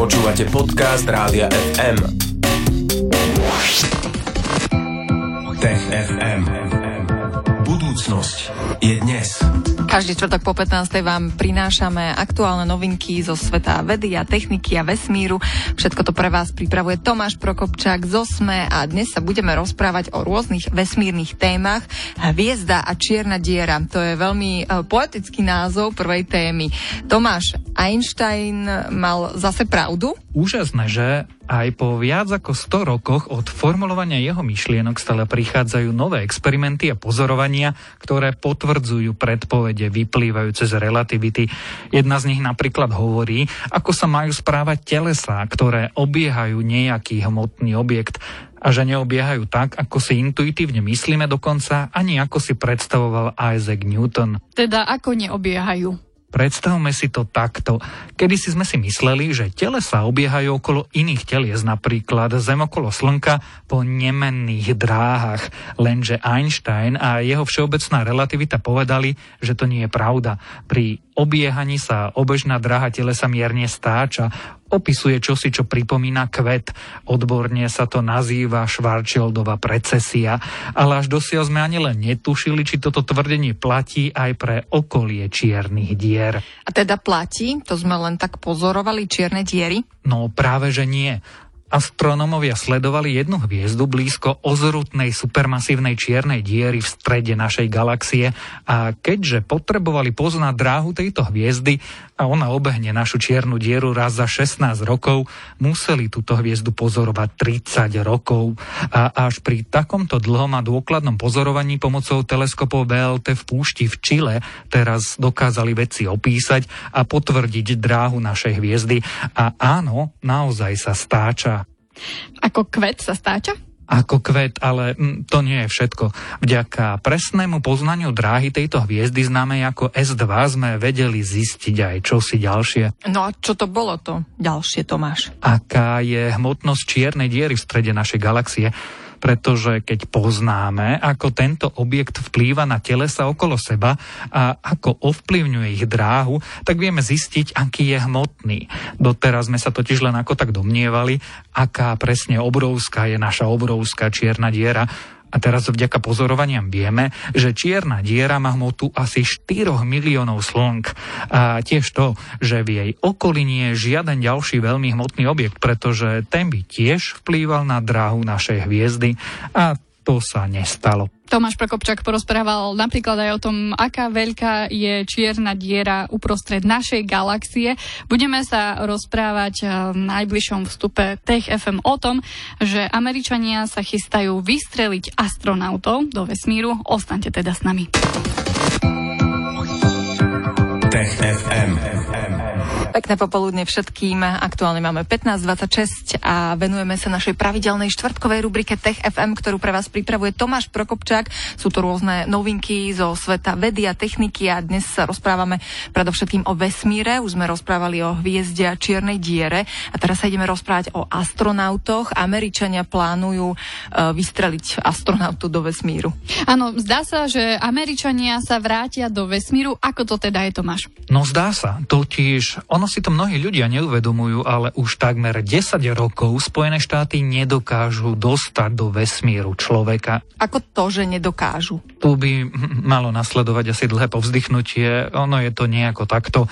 Počúvate podcast Rádia FM. Tech FM. Budúcnosť je dnes. Každý čtvrtok po 15. vám prinášame aktuálne novinky zo sveta vedy a techniky a vesmíru. Všetko to pre vás pripravuje Tomáš Prokopčák z OSME a dnes sa budeme rozprávať o rôznych vesmírnych témach. Hviezda a čierna diera. To je veľmi e, poetický názov prvej témy. Tomáš, Einstein mal zase pravdu? Úžasné, že aj po viac ako 100 rokoch od formulovania jeho myšlienok stále prichádzajú nové experimenty a pozorovania, ktoré potvrdzujú predpovede vyplývajúce z relativity. Jedna z nich napríklad hovorí, ako sa majú správať telesá, ktoré obiehajú nejaký hmotný objekt a že neobiehajú tak, ako si intuitívne myslíme dokonca, ani ako si predstavoval Isaac Newton. Teda ako neobiehajú? Predstavme si to takto. Kedy si sme si mysleli, že telesa obiehajú okolo iných telies, napríklad Zem okolo Slnka po nemenných dráhach. Lenže Einstein a jeho všeobecná relativita povedali, že to nie je pravda. Pri obiehaní sa obežná dráha telesa mierne stáča opisuje čosi, čo pripomína kvet. Odborne sa to nazýva Schwarzschildová precesia, ale až dosiaľ sme ani len netušili, či toto tvrdenie platí aj pre okolie čiernych dier. A teda platí? To sme len tak pozorovali čierne diery? No práve, že nie. Astronómovia sledovali jednu hviezdu blízko ozrutnej supermasívnej čiernej diery v strede našej galaxie a keďže potrebovali poznať dráhu tejto hviezdy a ona obehne našu čiernu dieru raz za 16 rokov, museli túto hviezdu pozorovať 30 rokov. A až pri takomto dlhom a dôkladnom pozorovaní pomocou teleskopov BLT v púšti v Čile teraz dokázali veci opísať a potvrdiť dráhu našej hviezdy. A áno, naozaj sa stáča ako kvet sa stáča? Ako kvet, ale mm, to nie je všetko. Vďaka presnému poznaniu dráhy tejto hviezdy známej ako S2 sme vedeli zistiť aj čosi ďalšie. No a čo to bolo to ďalšie, Tomáš? Aká je hmotnosť čiernej diery v strede našej galaxie? Pretože keď poznáme, ako tento objekt vplýva na telesa okolo seba a ako ovplyvňuje ich dráhu, tak vieme zistiť, aký je hmotný. Doteraz sme sa totiž len ako tak domnievali, aká presne obrovská je naša obrovská čierna diera a teraz vďaka pozorovaniam vieme, že čierna diera má hmotu asi 4 miliónov slnk. A tiež to, že v jej okolí nie je žiaden ďalší veľmi hmotný objekt, pretože ten by tiež vplýval na dráhu našej hviezdy a to sa nestalo. Tomáš Prokopčák porozprával napríklad aj o tom, aká veľká je čierna diera uprostred našej galaxie. Budeme sa rozprávať eh, v najbližšom vstupe Tech FM o tom, že Američania sa chystajú vystreliť astronautov do vesmíru. Ostaňte teda s nami. Tech FM. Pekné popoludne všetkým. Aktuálne máme 15.26 a venujeme sa našej pravidelnej štvrtkovej rubrike Tech FM, ktorú pre vás pripravuje Tomáš Prokopčák. Sú to rôzne novinky zo sveta vedy a techniky a dnes sa rozprávame predovšetkým o vesmíre. Už sme rozprávali o hviezde a čiernej diere a teraz sa ideme rozprávať o astronautoch. Američania plánujú uh, vystreliť astronautu do vesmíru. Áno, zdá sa, že Američania sa vrátia do vesmíru. Ako to teda je, Tomáš? No zdá sa. Totiž on ono si to mnohí ľudia neuvedomujú, ale už takmer 10 rokov Spojené štáty nedokážu dostať do vesmíru človeka. Ako to, že nedokážu? Tu by malo nasledovať asi dlhé povzdychnutie. Ono je to nejako takto.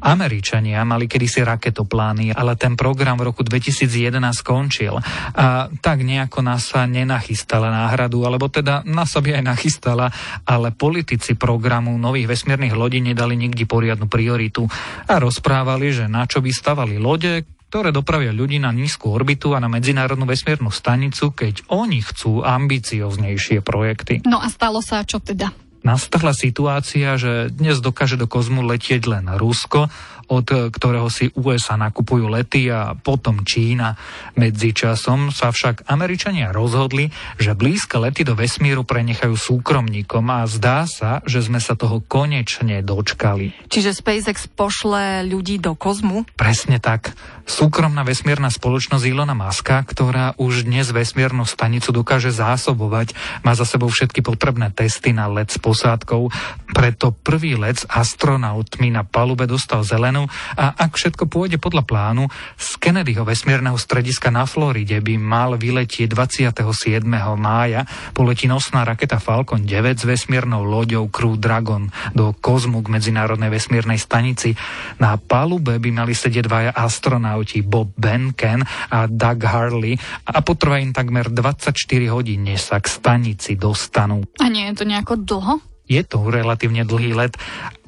Američania mali kedysi raketoplány, ale ten program v roku 2011 skončil. A tak nejako NASA nenachystala náhradu, alebo teda NASA by aj nachystala, ale politici programu nových vesmírnych lodí nedali nikdy poriadnu prioritu a rozprávali, že na čo by stavali lode, ktoré dopravia ľudí na nízku orbitu a na medzinárodnú vesmírnu stanicu, keď oni chcú ambicioznejšie projekty. No a stalo sa čo teda? Nastala situácia, že dnes dokáže do kozmu letieť len Rusko, od ktorého si USA nakupujú lety a potom Čína. Medzičasom sa však Američania rozhodli, že blízke lety do vesmíru prenechajú súkromníkom a zdá sa, že sme sa toho konečne dočkali. Čiže SpaceX pošle ľudí do kozmu? Presne tak. Súkromná vesmírna spoločnosť Ilona Maska, ktorá už dnes vesmírnu stanicu dokáže zásobovať, má za sebou všetky potrebné testy na let s posádkou. Preto prvý let s astronautmi na palube dostal zelenú hodinu a ak všetko pôjde podľa plánu, z Kennedyho vesmírneho strediska na Floride by mal vyletieť 27. mája. Poletí nosná raketa Falcon 9 s vesmírnou loďou Crew Dragon do kozmu k Medzinárodnej vesmírnej stanici. Na palube by mali sedieť dvaja astronauti Bob Benken a Doug Harley a potrvá im takmer 24 hodín, než sa k stanici dostanú. A nie je to nejako dlho? Je to relatívne dlhý let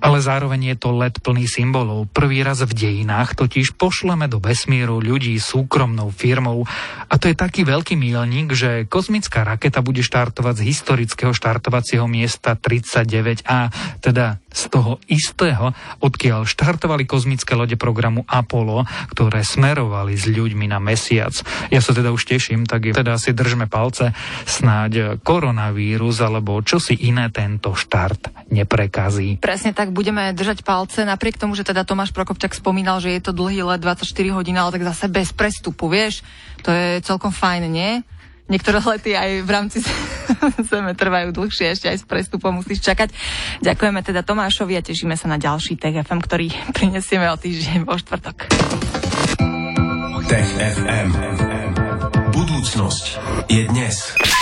ale zároveň je to let plný symbolov. Prvý raz v dejinách totiž pošleme do vesmíru ľudí súkromnou firmou a to je taký veľký mílnik, že kozmická raketa bude štartovať z historického štartovacieho miesta 39A, teda z toho istého, odkiaľ štartovali kozmické lode programu Apollo, ktoré smerovali s ľuďmi na mesiac. Ja sa teda už teším, tak teda si držme palce, snáď koronavírus alebo čosi iné tento štart neprekazí. Presne budeme držať palce, napriek tomu, že teda Tomáš Prokopčak spomínal, že je to dlhý let 24 hodín, ale tak zase bez prestupu, vieš, to je celkom fajn, nie? Niektoré lety aj v rámci zeme trvajú dlhšie, ešte aj s prestupom musíš čakať. Ďakujeme teda Tomášovi a tešíme sa na ďalší Tech FM, ktorý prinesieme o týždeň vo štvrtok. Tech FM. Budúcnosť je dnes.